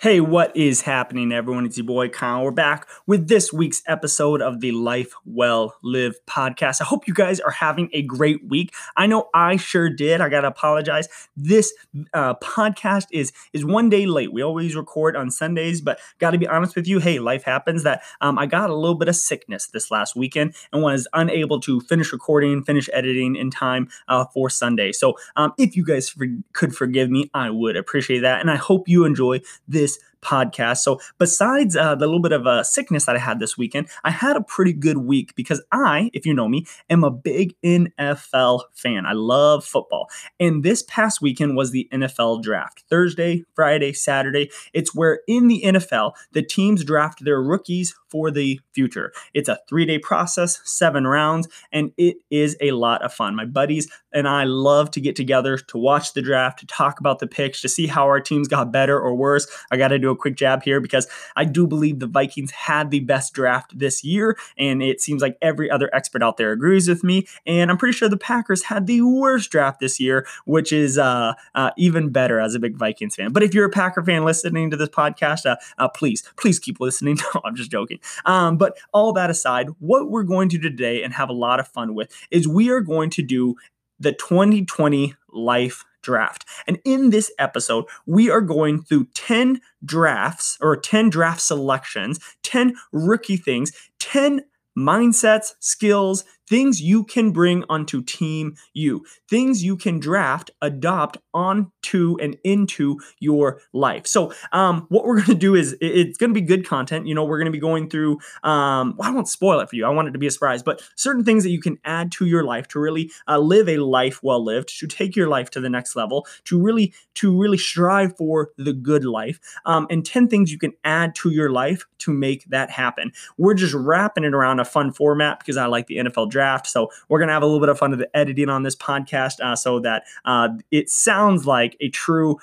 Hey, what is happening, everyone? It's your boy Kyle. We're back with this week's episode of the Life Well Live podcast. I hope you guys are having a great week. I know I sure did. I gotta apologize. This uh, podcast is is one day late. We always record on Sundays, but got to be honest with you. Hey, life happens. That um, I got a little bit of sickness this last weekend and was unable to finish recording, finish editing in time uh, for Sunday. So, um, if you guys for- could forgive me, I would appreciate that, and I hope you enjoy this this podcast. So, besides uh, the little bit of a sickness that I had this weekend, I had a pretty good week because I, if you know me, am a big NFL fan. I love football. And this past weekend was the NFL draft Thursday, Friday, Saturday. It's where in the NFL, the teams draft their rookies for the future. It's a three day process, seven rounds, and it is a lot of fun. My buddies and I love to get together to watch the draft, to talk about the picks, to see how our teams got better or worse. I got to do a quick jab here because I do believe the Vikings had the best draft this year, and it seems like every other expert out there agrees with me. And I'm pretty sure the Packers had the worst draft this year, which is uh, uh, even better as a big Vikings fan. But if you're a Packer fan listening to this podcast, uh, uh please, please keep listening. No, I'm just joking. Um, but all that aside, what we're going to do today and have a lot of fun with is we are going to do the 2020 life draft. And in this episode, we are going through 10 drafts or 10 draft selections, 10 rookie things, 10 mindsets, skills, things you can bring onto Team You, things you can draft, adopt onto and into your life. So, um, what we're going to do is it's going to be good content. You know, we're going to be going through, um, well, I won't spoil it for you. I want it to be a surprise, but certain things that you can add to your life to really uh, live a life well lived, to take your life to the next level, to really, to really strive for the good life, um, and 10 things you can add to your life to make that happen. We're just wrapping it around a fun format because I like the NFL draft. So we're going to have a little bit of fun with the editing on this podcast uh, so that uh, it sounds like a true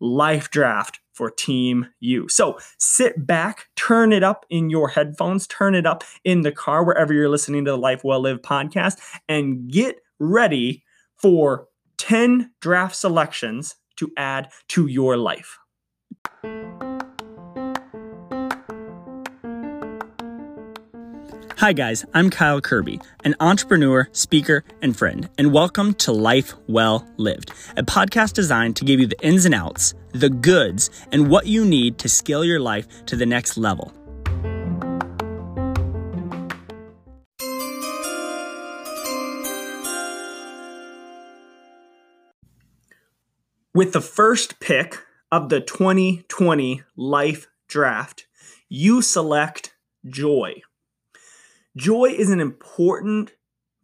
life draft for Team You. So sit back, turn it up in your headphones, turn it up in the car, wherever you're listening to the Life Well Lived podcast, and get ready for 10 draft selections to add to your life. Hi, guys, I'm Kyle Kirby, an entrepreneur, speaker, and friend, and welcome to Life Well Lived, a podcast designed to give you the ins and outs, the goods, and what you need to scale your life to the next level. With the first pick of the 2020 Life Draft, you select Joy. Joy is an important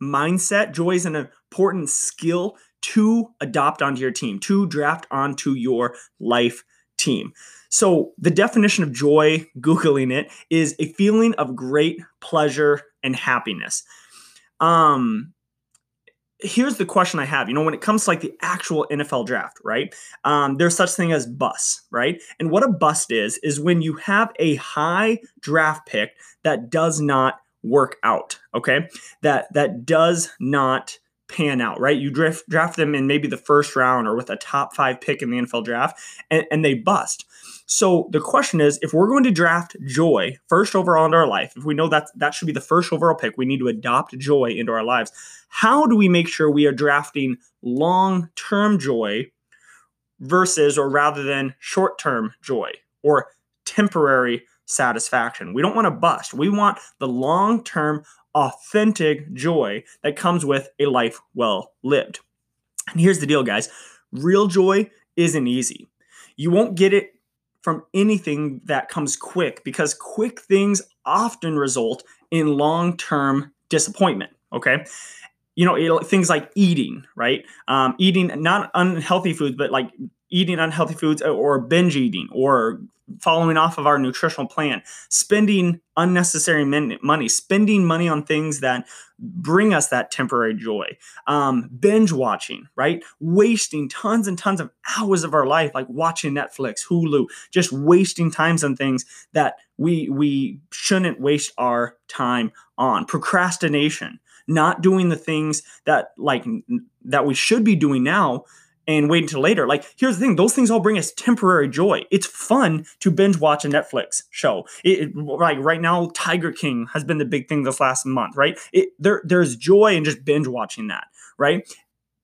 mindset, joy is an important skill to adopt onto your team, to draft onto your life team. So, the definition of joy, Googling it, is a feeling of great pleasure and happiness. Um, here's the question I have. You know, when it comes to like the actual NFL draft, right? Um, there's such thing as bust, right? And what a bust is is when you have a high draft pick that does not work out. Okay, that that does not pan out, right? You draft draft them in maybe the first round or with a top five pick in the NFL draft, and, and they bust. So the question is, if we're going to draft joy first overall into our life, if we know that that should be the first overall pick, we need to adopt joy into our lives. How do we make sure we are drafting long-term joy versus, or rather than short-term joy or temporary satisfaction. We don't want to bust. We want the long term, authentic joy that comes with a life well lived. And here's the deal, guys real joy isn't easy. You won't get it from anything that comes quick because quick things often result in long term disappointment. Okay you know things like eating right um, eating not unhealthy foods but like eating unhealthy foods or binge eating or following off of our nutritional plan, spending unnecessary money, spending money on things that bring us that temporary joy, um, binge watching, right? Wasting tons and tons of hours of our life, like watching Netflix, Hulu, just wasting times on things that we we shouldn't waste our time on. Procrastination, not doing the things that like that we should be doing now and wait until later. Like, here's the thing those things all bring us temporary joy. It's fun to binge watch a Netflix show. It, it, like right now, Tiger King has been the big thing this last month, right? It, there, there's joy in just binge watching that, right?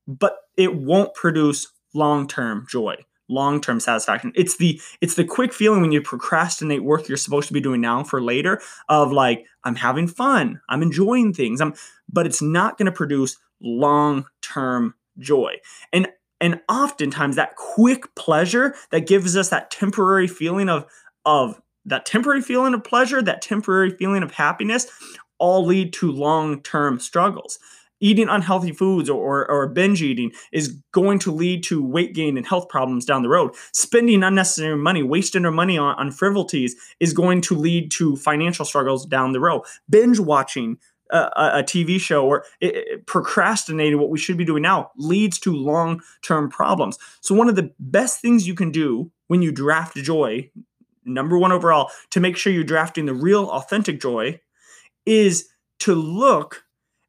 But it won't produce long term joy long-term satisfaction. It's the it's the quick feeling when you procrastinate work you're supposed to be doing now for later of like i'm having fun i'm enjoying things i'm but it's not going to produce long-term joy. And and oftentimes that quick pleasure that gives us that temporary feeling of of that temporary feeling of pleasure that temporary feeling of happiness all lead to long-term struggles eating unhealthy foods or, or, binge eating is going to lead to weight gain and health problems down the road. Spending unnecessary money, wasting our money on, on frivolities is going to lead to financial struggles down the road. Binge watching a, a TV show or it, it, procrastinating what we should be doing now leads to long term problems. So, one of the best things you can do when you draft joy, number one overall, to make sure you're drafting the real authentic joy is to look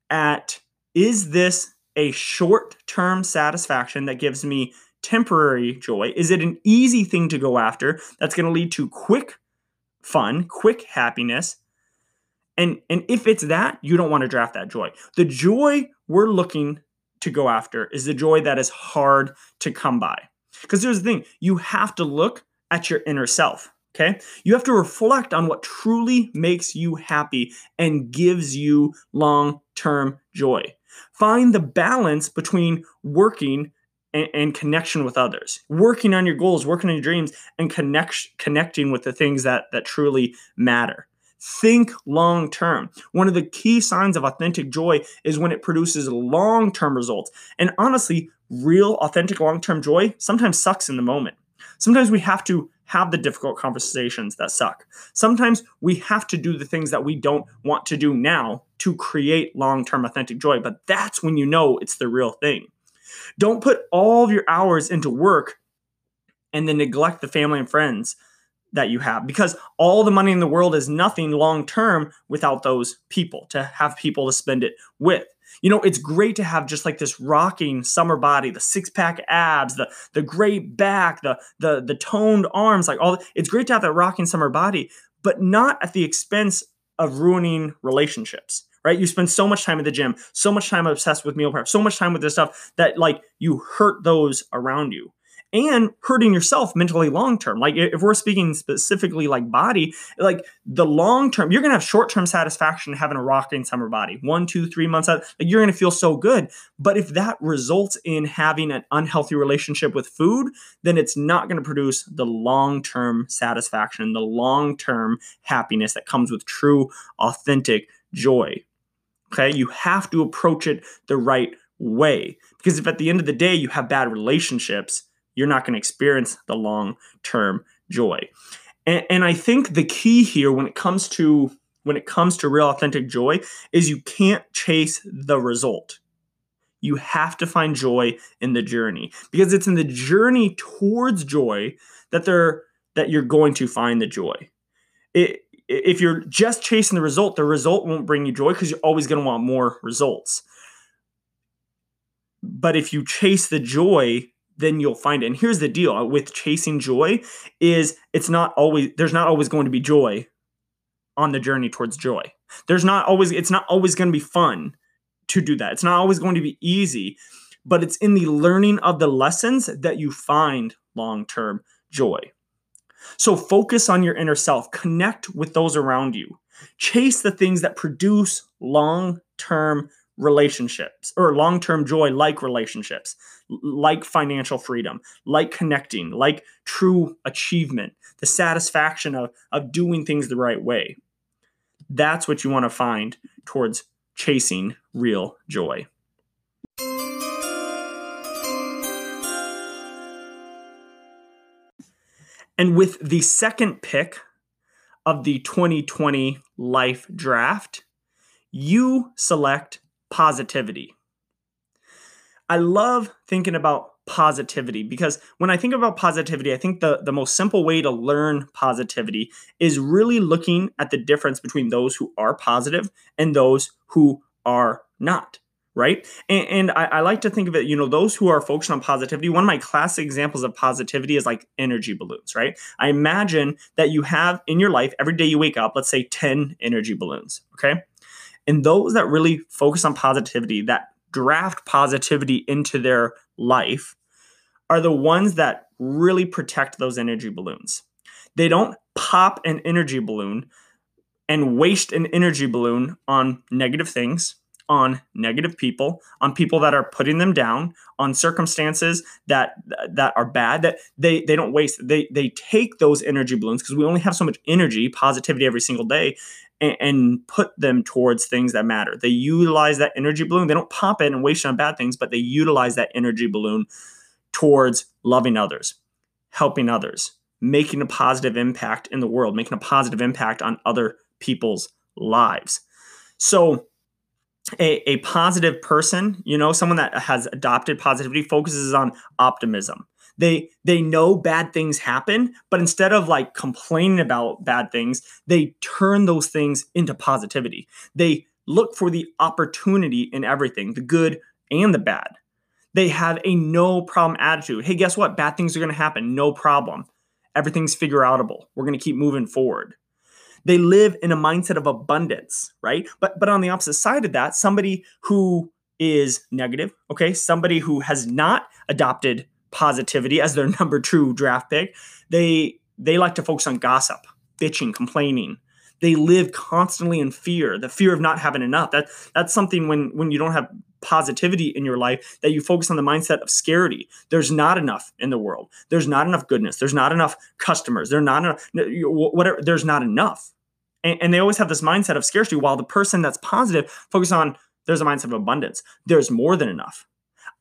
at is this a short term satisfaction that gives me temporary joy? Is it an easy thing to go after that's going to lead to quick fun, quick happiness? And, and if it's that, you don't want to draft that joy. The joy we're looking to go after is the joy that is hard to come by. Because here's the thing you have to look at your inner self. Okay. You have to reflect on what truly makes you happy and gives you long term joy. Find the balance between working and, and, connection with others, working on your goals, working on your dreams, and connect, connecting with the things that, that truly matter. Think long term. One of the key signs of authentic joy is when it produces long term results. And honestly, real, authentic, long term joy sometimes sucks in the moment. Sometimes we have to have the difficult conversations that suck. Sometimes we have to do the things that we don't want to do now to create long term authentic joy, but that's when you know it's the real thing. Don't put all of your hours into work and then neglect the family and friends that you have because all the money in the world is nothing long term without those people to have people to spend it with you know, it's great to have just like this rocking summer body, the six pack abs, the the great back, the the the toned arms, like all. It's great to have that rocking summer body, but not at the expense of ruining relationships. Right? You spend so much time at the gym, so much time obsessed with meal prep, so much time with this stuff that like you hurt those around you and hurting yourself mentally long term. Like if we're speaking specifically like body, like the long term, you're gonna have short term satisfaction having a rocking summer body. One, two, three months out, like you're gonna feel so good. But if that results in having an unhealthy relationship with food, then it's not gonna produce the long term satisfaction, the long term happiness that comes with true, authentic joy. Okay, you have to approach it the right way because if at the end of the day you have bad relationships you're not going to experience the long term joy. And, and I think the key here when it comes to when it comes to real authentic joy is you can't chase the result. You have to find joy in the journey because it's in the journey towards joy that they're that you're going to find the joy. It, if you're just chasing the result, the result won't bring you joy because you're always going to want more results. But if you chase the joy, then you'll find it. And here's the deal uh, with chasing joy is it's not always there's not always going to be joy on the journey towards joy. There's not always it's not always going to be fun to do that. It's not always going to be easy, but it's in the learning of the lessons that you find long-term joy. So focus on your inner self, connect with those around you. Chase the things that produce long-term relationships or long term joy, like relationships, like financial freedom, like connecting, like true achievement, the satisfaction of, of doing things the right way. That's what you want to find towards chasing real joy. And with the second pick of the 2020 Life Draft, you select positivity. I love thinking about positivity because when I think about positivity, I think the, the most simple way to learn positivity is really looking at the difference between those who are positive and those who are not. right? And, and I, I, like to think of it, you know, those who are focused on positivity, one of my classic examples of positivity is like energy balloons, right? I imagine that you have in your life, every day you wake up, let's say 10 energy balloons, okay? And those that really focus on positivity, that draft positivity into their life, are the ones that really protect those energy balloons. They don't pop an energy balloon and waste an energy balloon on negative things on negative people, on people that are putting them down, on circumstances that that are bad that they they don't waste. They they take those energy balloons because we only have so much energy, positivity every single day and, and put them towards things that matter. They utilize that energy balloon. They don't pop it and waste it on bad things, but they utilize that energy balloon towards loving others, helping others, making a positive impact in the world, making a positive impact on other people's lives. So a, a positive person, you know, someone that has adopted positivity focuses on optimism. They they know bad things happen, but instead of like complaining about bad things, they turn those things into positivity. They look for the opportunity in everything, the good and the bad. They have a no problem attitude. Hey, guess what? Bad things are going to happen. No problem. Everything's figure outable. We're going to keep moving forward. They live in a mindset of abundance, right? But but on the opposite side of that, somebody who is negative, okay, somebody who has not adopted positivity as their number two draft pick, they they like to focus on gossip, bitching, complaining. They live constantly in fear, the fear of not having enough. That that's something when when you don't have positivity in your life that you focus on the mindset of scarcity. There's not enough in the world. There's not enough goodness. There's not enough customers. There's not enough whatever. There's not enough. And, and they always have this mindset of scarcity while the person that's positive focus on there's a mindset of abundance. There's more than enough.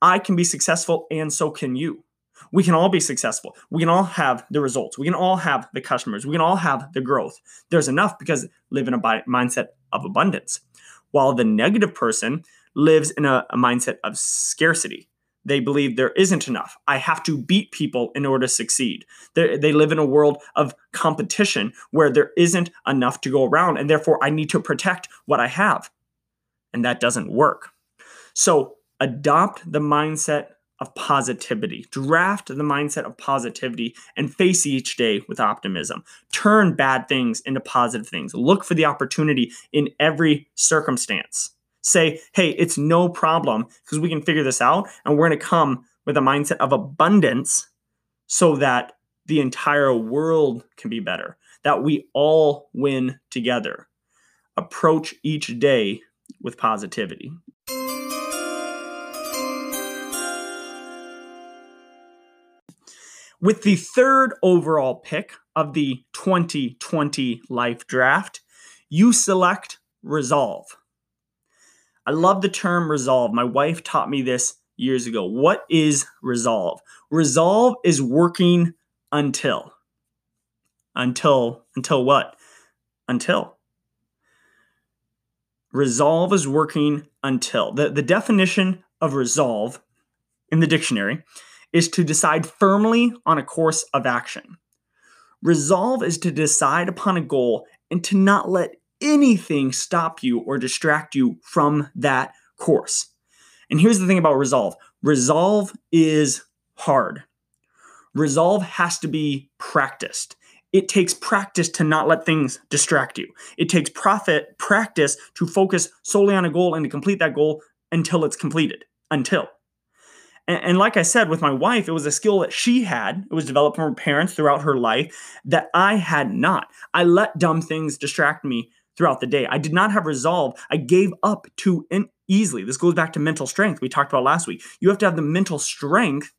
I can be successful and so can you. We can all be successful. We can all have the results. We can all have the customers. We can all have the growth. There's enough because live in a mindset of abundance. While the negative person lives in a, a mindset of scarcity. They believe there isn't enough. I have to beat people in order to succeed. They're, they live in a world of competition where there isn't enough to go around, and therefore I need to protect what I have. And that doesn't work. So adopt the mindset of positivity. Draft the mindset of positivity and face each day with optimism. Turn bad things into positive things. Look for the opportunity in every circumstance say, hey, it's no problem because we can figure this out. And we're going to come with a mindset of abundance so that the entire world can be better, that we all win together. Approach each day with positivity. With the third overall pick of the 2020 Life Draft, you select Resolve. I love the term resolve. My wife taught me this years ago. What is resolve? Resolve is working until. Until until what? Until. Resolve is working until. The, the definition of resolve in the dictionary is to decide firmly on a course of action. Resolve is to decide upon a goal and to not let anything stop you or distract you from that course. And here's the thing about resolve resolve is hard. Resolve has to be practiced. It takes practice to not let things distract you. It takes profit practice to focus solely on a goal and to complete that goal until it's completed. Until. And, and, like I said, with my wife, it was a skill that she had. It was developed from her parents throughout her life that I had not. I let dumb things distract me throughout the day. I did not have resolve. I gave up too in- easily. This goes back to mental strength we talked about last week. You have to have the mental strength.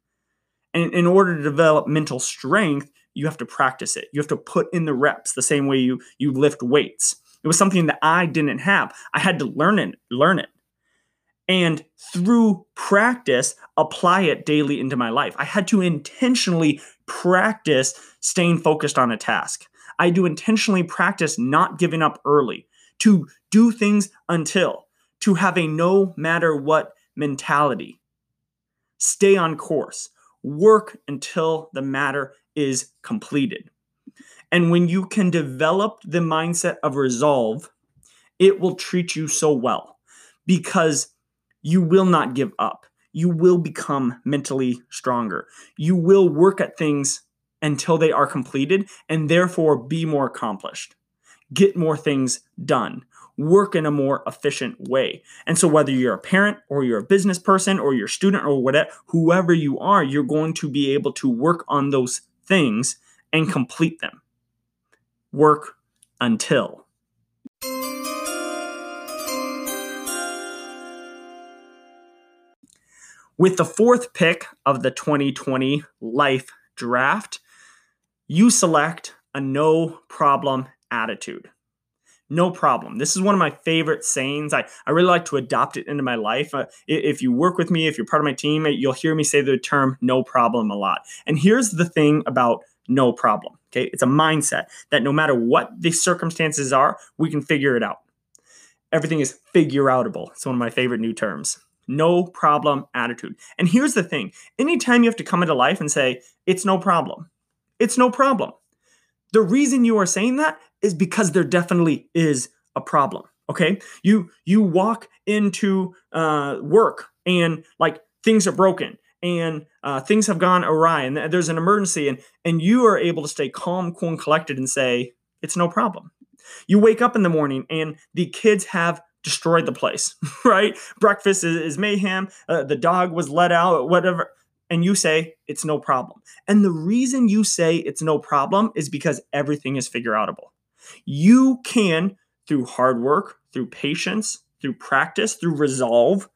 And in order to develop mental strength, you have to practice it. You have to put in the reps the same way you you lift weights. It was something that I didn't have. I had to learn it, learn it. And through practice, apply it daily into my life. I had to intentionally practice staying focused on a task. I do intentionally practice not giving up early, to do things until, to have a no matter what mentality. Stay on course, work until the matter is completed. And when you can develop the mindset of resolve, it will treat you so well because you will not give up. You will become mentally stronger. You will work at things until they are completed and therefore be more accomplished. Get more things done. Work in a more efficient way. And so, whether you're a parent or you're a business person or you're a student or whatever, whoever you are, you're going to be able to work on those things and complete them. Work until. With the fourth pick of the 2020 Life Draft, you select a no problem attitude. No problem. This is one of my favorite sayings. I, I really like to adopt it into my life. Uh, if you work with me, if you're part of my team, you'll hear me say the term no problem a lot. And here's the thing about no problem. Okay. It's a mindset that no matter what the circumstances are, we can figure it out. Everything is figure outable. It's one of my favorite new terms. No problem attitude. And here's the thing anytime you have to come into life and say, it's no problem, it's no problem. The reason you are saying that is because there definitely is a problem. Okay. You you walk into uh, work and like things are broken and uh, things have gone awry and there's an emergency and and you are able to stay calm, cool, and collected and say, it's no problem. You wake up in the morning and the kids have destroyed the place, right? Breakfast is, is mayhem. Uh, the dog was let out, whatever. And you say it's no problem. And the reason you say it's no problem is because everything is figure outable. You can, through hard work, through patience, through practice, through resolve,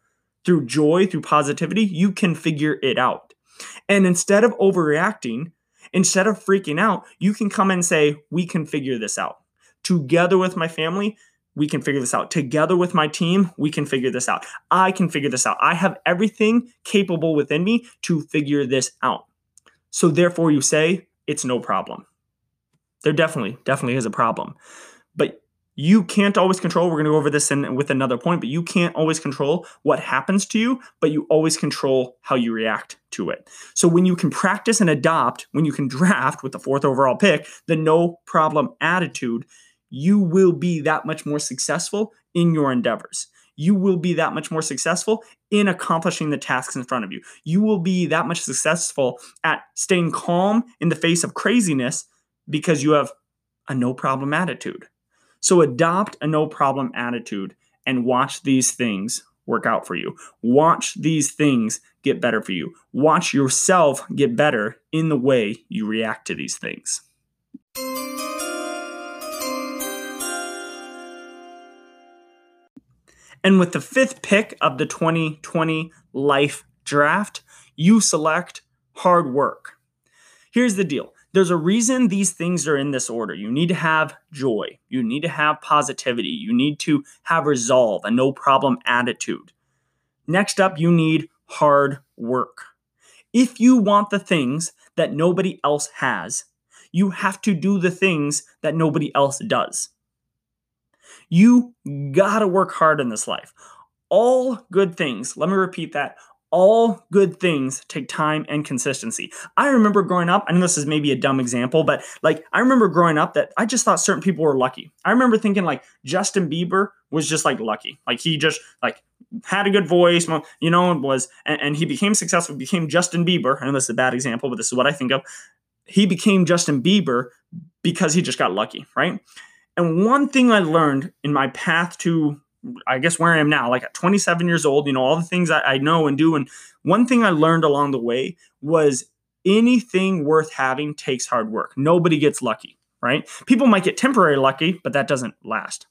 through joy, through positivity, you can figure it out. And instead of overreacting, instead of freaking out, you can come and say, We can figure this out. Together with my family, we can figure this out. Together with my team, we can figure this out. I can figure this out. I have everything capable within me to figure this out. So therefore, you say it's no problem. There definitely, definitely is a problem. But you can't always control. We're going to go over this in, with another point, but you can't always control what happens to you, but you always control how you react to it. So when you can practice and adopt, when you can draft with the fourth overall pick, the no problem attitude, you will be that much more successful in your endeavors. You will be that much more successful in accomplishing the tasks in front of you. You will be that much successful at staying calm in the face of craziness because you have a no problem attitude. So adopt a no problem attitude and watch these things work out for you. Watch these things get better for you. Watch yourself get better in the way you react to these things. And with the fifth pick of the 2020 Life Draft, you select hard work. Here's the deal there's a reason these things are in this order. You need to have joy, you need to have positivity, you need to have resolve, a no problem attitude. Next up, you need hard work. If you want the things that nobody else has, you have to do the things that nobody else does. You gotta work hard in this life. All good things, let me repeat that. All good things take time and consistency. I remember growing up, I know this is maybe a dumb example, but like I remember growing up that I just thought certain people were lucky. I remember thinking like Justin Bieber was just like lucky. Like he just like had a good voice, you know, was and, and he became successful, became Justin Bieber. I know this is a bad example, but this is what I think of. He became Justin Bieber because he just got lucky, right? And one thing I learned in my path to, I guess, where I am now, like at 27 years old, you know, all the things I, I know and do. And one thing I learned along the way was anything worth having takes hard work. Nobody gets lucky, right? People might get temporary lucky, but that doesn't last.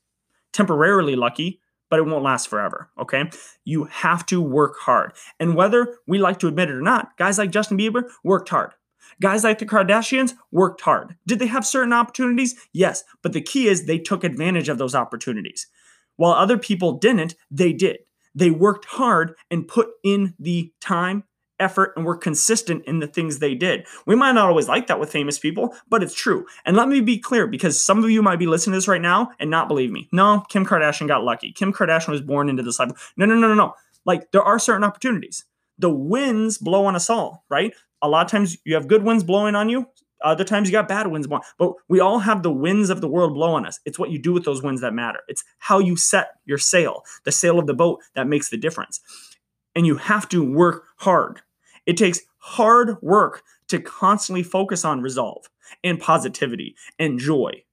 Temporarily lucky, but it won't last forever. Okay. You have to work hard. And whether we like to admit it or not, guys like Justin Bieber worked hard. Guys like the Kardashians worked hard. Did they have certain opportunities? Yes, but the key is they took advantage of those opportunities. While other people didn't, they did. They worked hard and put in the time, effort, and were consistent in the things they did. We might not always like that with famous people, but it's true. And let me be clear because some of you might be listening to this right now and not believe me. No, Kim Kardashian got lucky. Kim Kardashian was born into this life. No, no, no, no, no. Like there are certain opportunities. The winds blow on us all, right? A lot of times you have good winds blowing on you. Other times you got bad winds blowing. But we all have the winds of the world blow on us. It's what you do with those winds that matter. It's how you set your sail, the sail of the boat that makes the difference. and you have to work hard. It takes hard work to constantly focus on resolve and positivity and joy.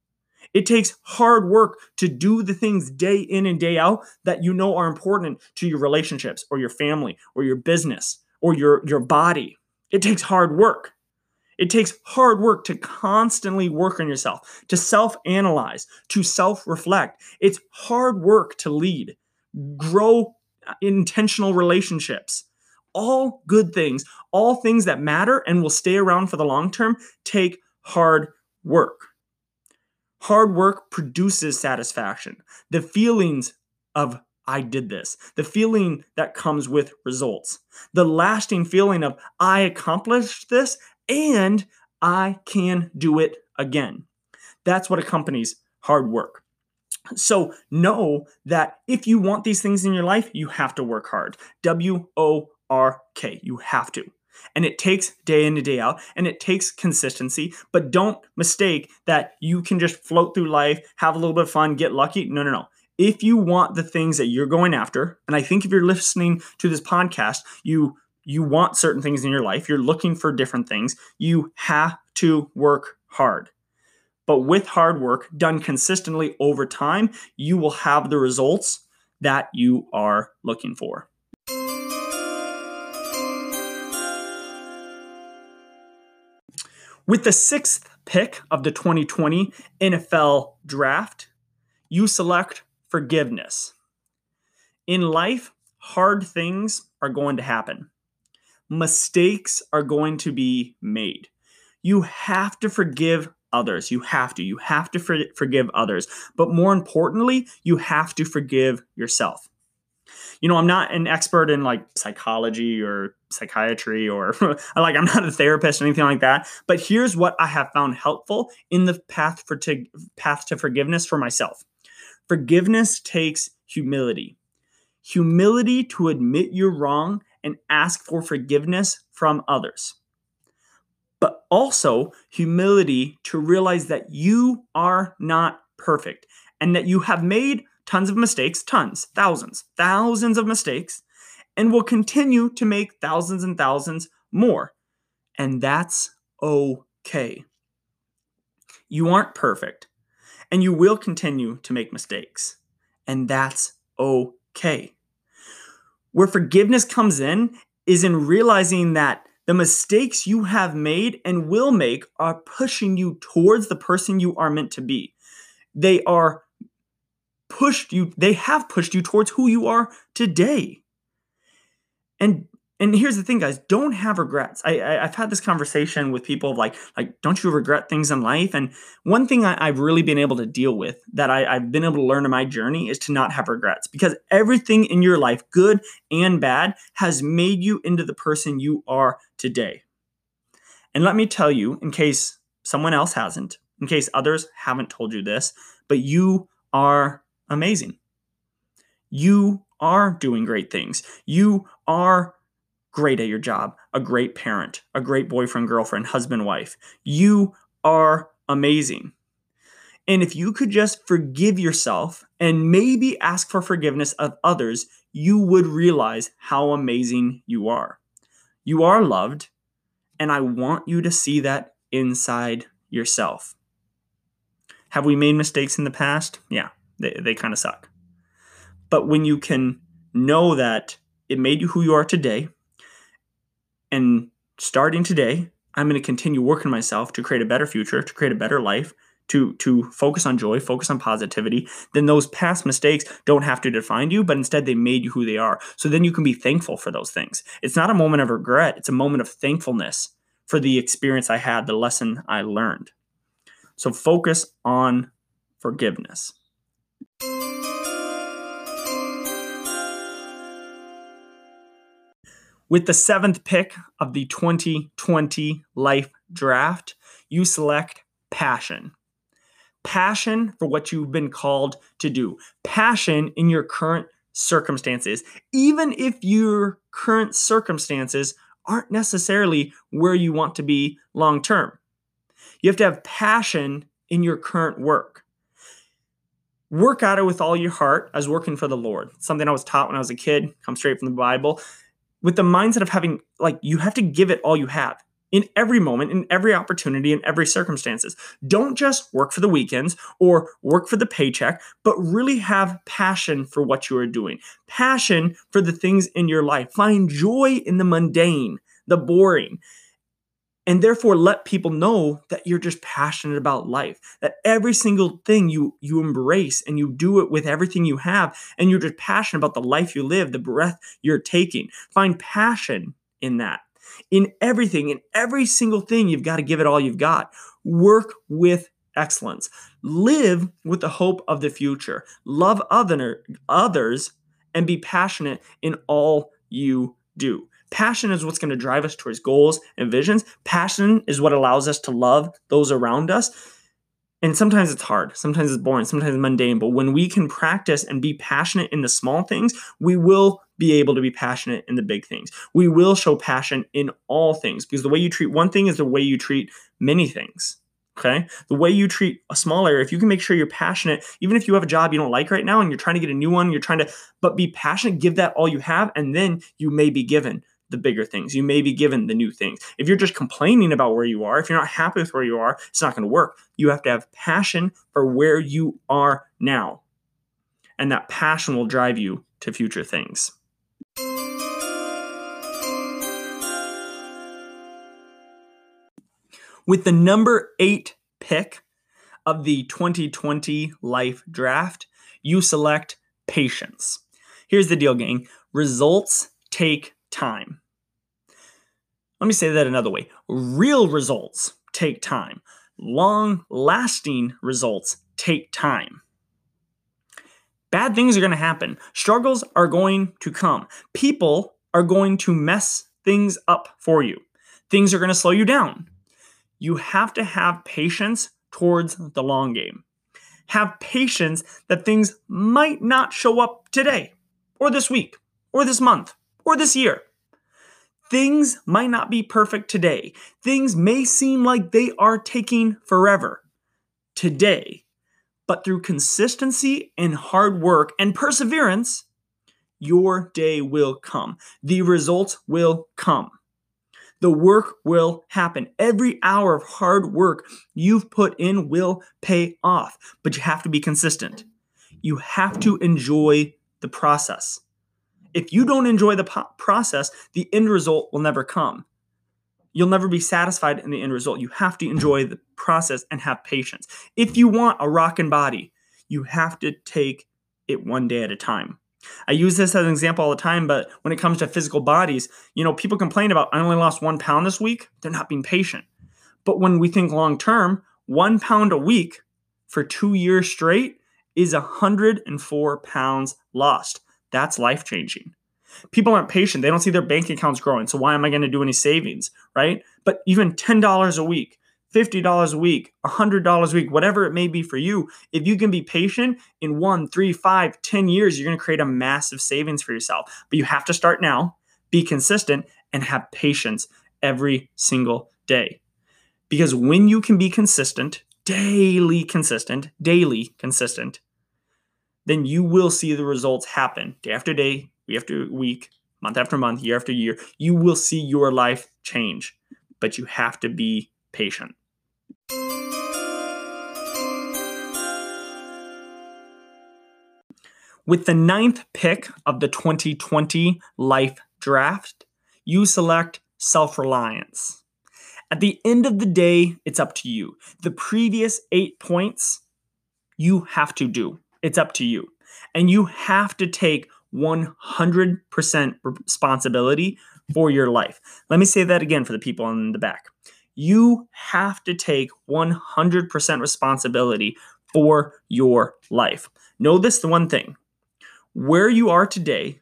It takes hard work to do the things day in and day out that you know are important to your relationships or your family or your business or your, your body. It takes hard work. It takes hard work to constantly work on yourself, to self analyze, to self reflect. It's hard work to lead, grow uh, intentional relationships. All good things, all things that matter and will stay around for the long term, take hard work. Hard work produces satisfaction. The feelings of I did this, the feeling that comes with results, the lasting feeling of I accomplished this and I can do it again. That's what accompanies hard work. So know that if you want these things in your life, you have to work hard. W O R K. You have to. And it takes day in and day out and it takes consistency. But don't mistake that you can just float through life, have a little bit of fun, get lucky. No, no, no. If you want the things that you're going after, and I think if you're listening to this podcast, you you want certain things in your life, you're looking for different things, you have to work hard. But with hard work done consistently over time, you will have the results that you are looking for. With the sixth pick of the 2020 NFL draft, you select forgiveness. In life, hard things are going to happen, mistakes are going to be made. You have to forgive others. You have to. You have to for- forgive others. But more importantly, you have to forgive yourself. You know, I'm not an expert in like psychology or psychiatry or like I'm not a therapist or anything like that, but here's what I have found helpful in the path for to, path to forgiveness for myself. Forgiveness takes humility. Humility to admit you're wrong and ask for forgiveness from others but also humility to realize that you are not perfect and that you have made tons of mistakes, tons, thousands, thousands of mistakes, and will continue to make thousands and thousands more. And that's okay. You aren't perfect, and you will continue to make mistakes, and that's okay. Where forgiveness comes in is in realizing that the mistakes you have made and will make are pushing you towards the person you are meant to be. They are pushed you, they have pushed you towards who you are today. And and here's the thing guys don't have regrets. I, I have had this conversation with people like like don't you regret things in life? And one thing I, have really been able to deal with that I, i've been able to learn in my journey is to not have regrets because everything in your life good and bad has made you into the person you are today. And let me tell you in case someone else hasn't in case others haven't told you this but you are amazing. You are doing great things. You are great at your job, a great parent, a great boyfriend, girlfriend, husband, wife. You are amazing. And if you could just forgive yourself and maybe ask for forgiveness of others, you would realize how amazing you are. You are loved, and I want you to see that inside yourself. Have we made mistakes in the past? Yeah, they, they kind of suck. But when you can know that it made you who you are today, and starting today, I'm going to continue working myself to create a better future, to create a better life, to to focus on joy, focus on positivity. Then those past mistakes don't have to define you, but instead they made you who they are. So then you can be thankful for those things. It's not a moment of regret, it's a moment of thankfulness for the experience I had, the lesson I learned. So focus on forgiveness. With the seventh pick of the 2020 Life Draft, you select passion. Passion for what you've been called to do. Passion in your current circumstances, even if your current circumstances aren't necessarily where you want to be long term. You have to have passion in your current work. Work at it with all your heart as working for the Lord. Something I was taught when I was a kid, come straight from the Bible with the mindset of having like you have to give it all you have in every moment, in every opportunity, in every circumstances. Don't just work for the weekends or work for the paycheck, but really have passion for what you are doing. Passion for the things in your life. Find joy in the mundane, the boring. And therefore let people know that you're just passionate about life. That every single thing you you embrace and you do it with everything you have and you're just passionate about the life you live, the breath you're taking. Find passion in that in everything, in every single thing, you've got to give it all you've got. Work with excellence. Live with the hope of the future. Love other, others and be passionate in all you do. Passion is what's going to drive us towards goals and visions. Passion is what allows us to love those around us. And sometimes it's hard, sometimes it's boring, sometimes it's mundane. But when we can practice and be passionate in the small things, we will be able to be passionate in the big things. We will show passion in all things because the way you treat one thing is the way you treat many things. Okay. The way you treat a small area, if you can make sure you're passionate, even if you have a job you don't like right now and you're trying to get a new one, you're trying to, but be passionate, give that all you have, and then you may be given the bigger things. You may be given the new things. If you're just complaining about where you are, if you're not happy with where you are, it's not going to work. You have to have passion for where you are now. And that passion will drive you to future things. With the number eight pick of the 2020 Life Draft, you select patience. Here's the deal, gang results take time. Let me say that another way real results take time, long lasting results take time. Bad things are going to happen. Struggles are going to come. People are going to mess things up for you. Things are going to slow you down. You have to have patience towards the long game. Have patience that things might not show up today, or this week, or this month, or this year. Things might not be perfect today. Things may seem like they are taking forever today but through consistency and hard work and perseverance, your day will come. The results will come. The work will happen. Every hour of hard work you've put in will pay off, but you have to be consistent. You have to enjoy the process. If you don't enjoy the po- process, the end result will never come you'll never be satisfied in the end result. You have to enjoy the process and have patience. If you want a rockin' body, you have to take it one day at a time. I use this as an example all the time, but when it comes to physical bodies, you know, people complain about I only lost one pound this week. They're not being patient. But when we think long term, one pound a week for two years straight is 104 pounds lost. That's life changing. People aren't patient. They don't see their bank accounts growing. So why am I going to do any savings, right? But even $10 a week, $50 a week, $100 a week, whatever it may be for you, if you can be patient in one, three, five, ten years, you're going to create a massive savings for yourself. But you have to start now, be consistent, and have patience every single day. Because when you can be consistent, daily consistent, daily consistent, then you will see the results happen day after day, week after week, month after month, year after year, you will see your life change. But you have to be patient. With the ninth pick of the 2020 Life Draft, you select self reliance. At the end of the day, it's up to you. The previous eight points, you have to do. It's up to you. And you have to take 100% responsibility for your life. Let me say that again for the people in the back. You have to take 100% responsibility for your life. Know this the one thing where you are today,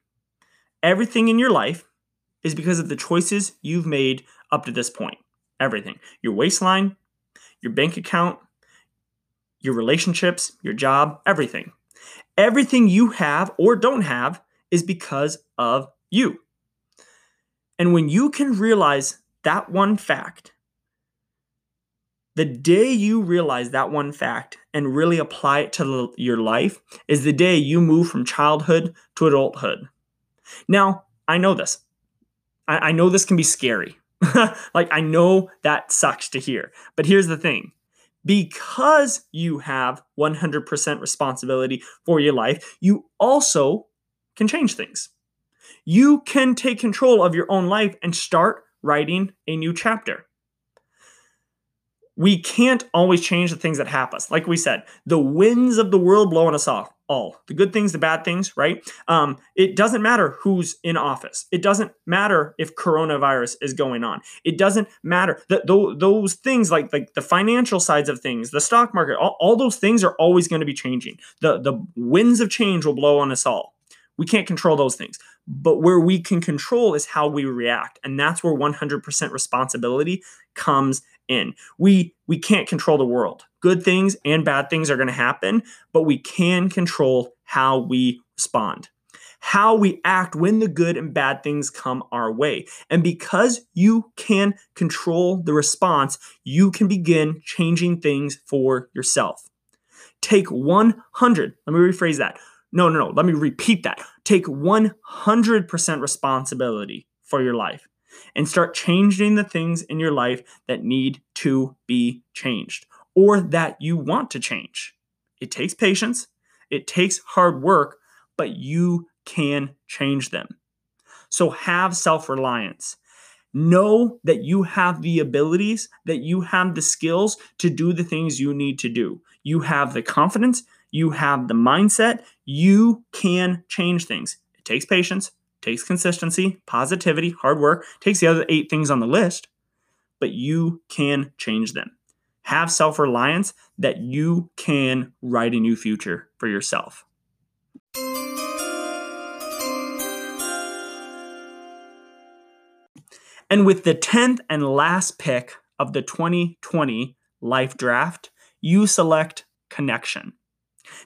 everything in your life is because of the choices you've made up to this point. Everything your waistline, your bank account, your relationships, your job, everything. Everything you have or don't have is because of you. And when you can realize that one fact, the day you realize that one fact and really apply it to your life is the day you move from childhood to adulthood. Now, I know this. I, I know this can be scary. like, I know that sucks to hear. But here's the thing because you have 100% responsibility for your life, you also can change things. You can take control of your own life and start writing a new chapter. We can't always change the things that happen. Like we said, the winds of the world blowing us all all the good things, the bad things, right? Um, it doesn't matter who's in office. It doesn't matter if coronavirus is going on. It doesn't matter that th- those things, like like the financial sides of things, the stock market, all, all those things are always going to be changing. The the winds of change will blow on us all. We can't control those things. But where we can control is how we react. And that's where 100% responsibility comes in. We we can't control the world. Good things and bad things are going to happen, but we can control how we respond. How we act when the good and bad things come our way. And because you can control the response, you can begin changing things for yourself. Take 100, let me rephrase that. No, no, no, let me repeat that. Take 100% responsibility for your life and start changing the things in your life that need to be changed or that you want to change. It takes patience, it takes hard work, but you can change them. So have self reliance. Know that you have the abilities, that you have the skills to do the things you need to do. You have the confidence, you have the mindset, you can change things. It takes patience, takes consistency, positivity, hard work, takes the other eight things on the list, but you can change them. Have self reliance that you can write a new future for yourself. And with the 10th and last pick of the 2020 Life Draft, you select connection.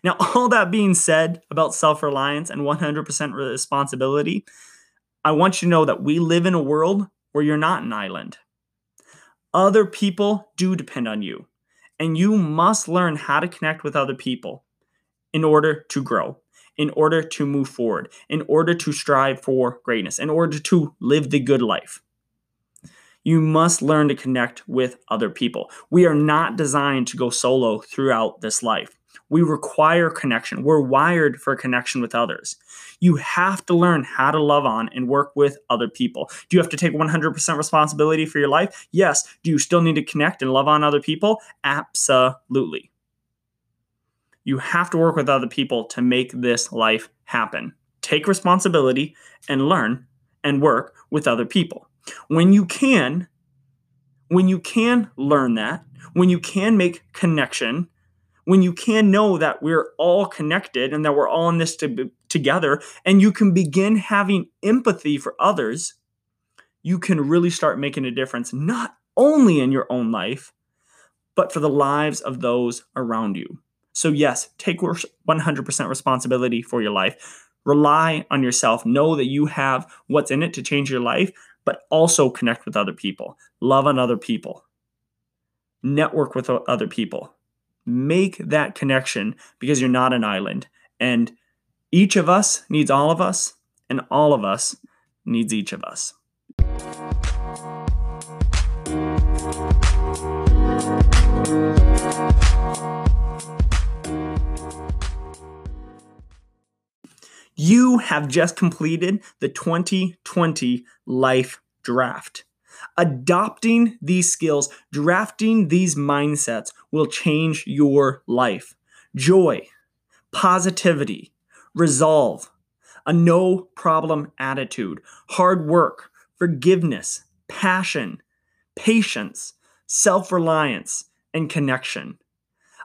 Now, all that being said about self reliance and 100% responsibility, I want you to know that we live in a world where you're not an island. Other people do depend on you, and you must learn how to connect with other people in order to grow, in order to move forward, in order to strive for greatness, in order to live the good life. You must learn to connect with other people. We are not designed to go solo throughout this life. We require connection. We're wired for connection with others. You have to learn how to love on and work with other people. Do you have to take 100% responsibility for your life? Yes. Do you still need to connect and love on other people? Absolutely. You have to work with other people to make this life happen. Take responsibility and learn and work with other people. When you can, when you can learn that, when you can make connection, when you can know that we're all connected and that we're all in this to, together, and you can begin having empathy for others, you can really start making a difference, not only in your own life, but for the lives of those around you. So, yes, take 100% responsibility for your life. Rely on yourself. Know that you have what's in it to change your life, but also connect with other people. Love on other people. Network with other people make that connection because you're not an island. And each of us needs all of us, and all of us needs each of us. You have just completed the 2020 Life Draft. Adopting these skills, drafting these mindsets will change your life. Joy, positivity, resolve, a no problem attitude, hard work, forgiveness, passion, patience, self reliance, and connection.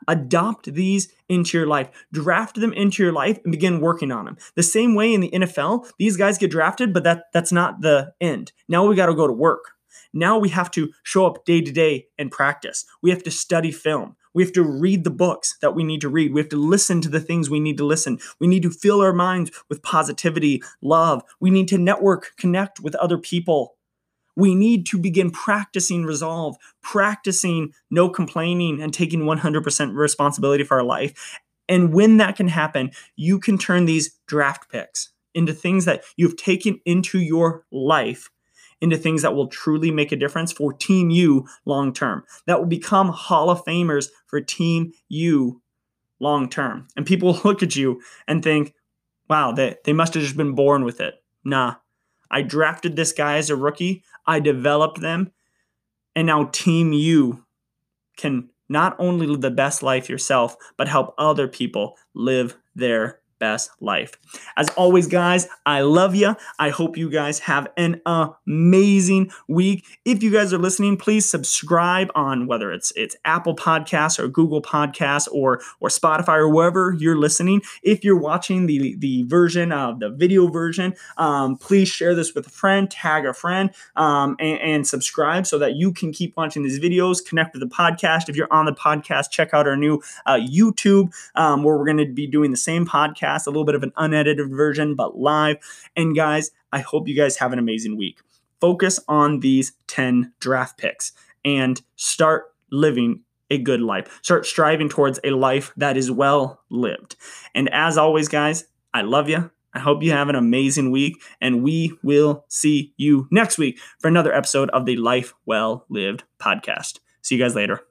Adopt these into your life, draft them into your life, and begin working on them. The same way in the NFL, these guys get drafted, but that, that's not the end. Now we got to go to work. Now we have to show up day to day and practice. We have to study film. We have to read the books that we need to read. We have to listen to the things we need to listen. We need to fill our minds with positivity, love. We need to network, connect with other people. We need to begin practicing resolve, practicing no complaining, and taking 100% responsibility for our life. And when that can happen, you can turn these draft picks into things that you've taken into your life into things that will truly make a difference for Team U long term, that will become Hall of Famers for Team U long term. And people look at you and think, wow, they, they must have just been born with it. Nah. I drafted this guy as a rookie, I developed them, and now Team U can not only live the best life yourself, but help other people live their best life. As always, guys, I love you. I hope you guys have an amazing week. If you guys are listening, please subscribe on whether it's it's Apple Podcasts or Google Podcasts or or Spotify or wherever you're listening. If you're watching the the version of the video version, um, please share this with a friend, tag a friend, um, and, and subscribe so that you can keep watching these videos. Connect with the podcast. If you're on the podcast, check out our new uh, YouTube um, where we're going to be doing the same podcast podcast, a little bit of an unedited version, but live. And guys, I hope you guys have an amazing week. Focus on these 10 draft picks and start living a good life. Start striving towards a life that is well lived. And as always, guys, I love you. I hope you have an amazing week, and we will see you next week for another episode of the Life Well Lived podcast. See you guys later.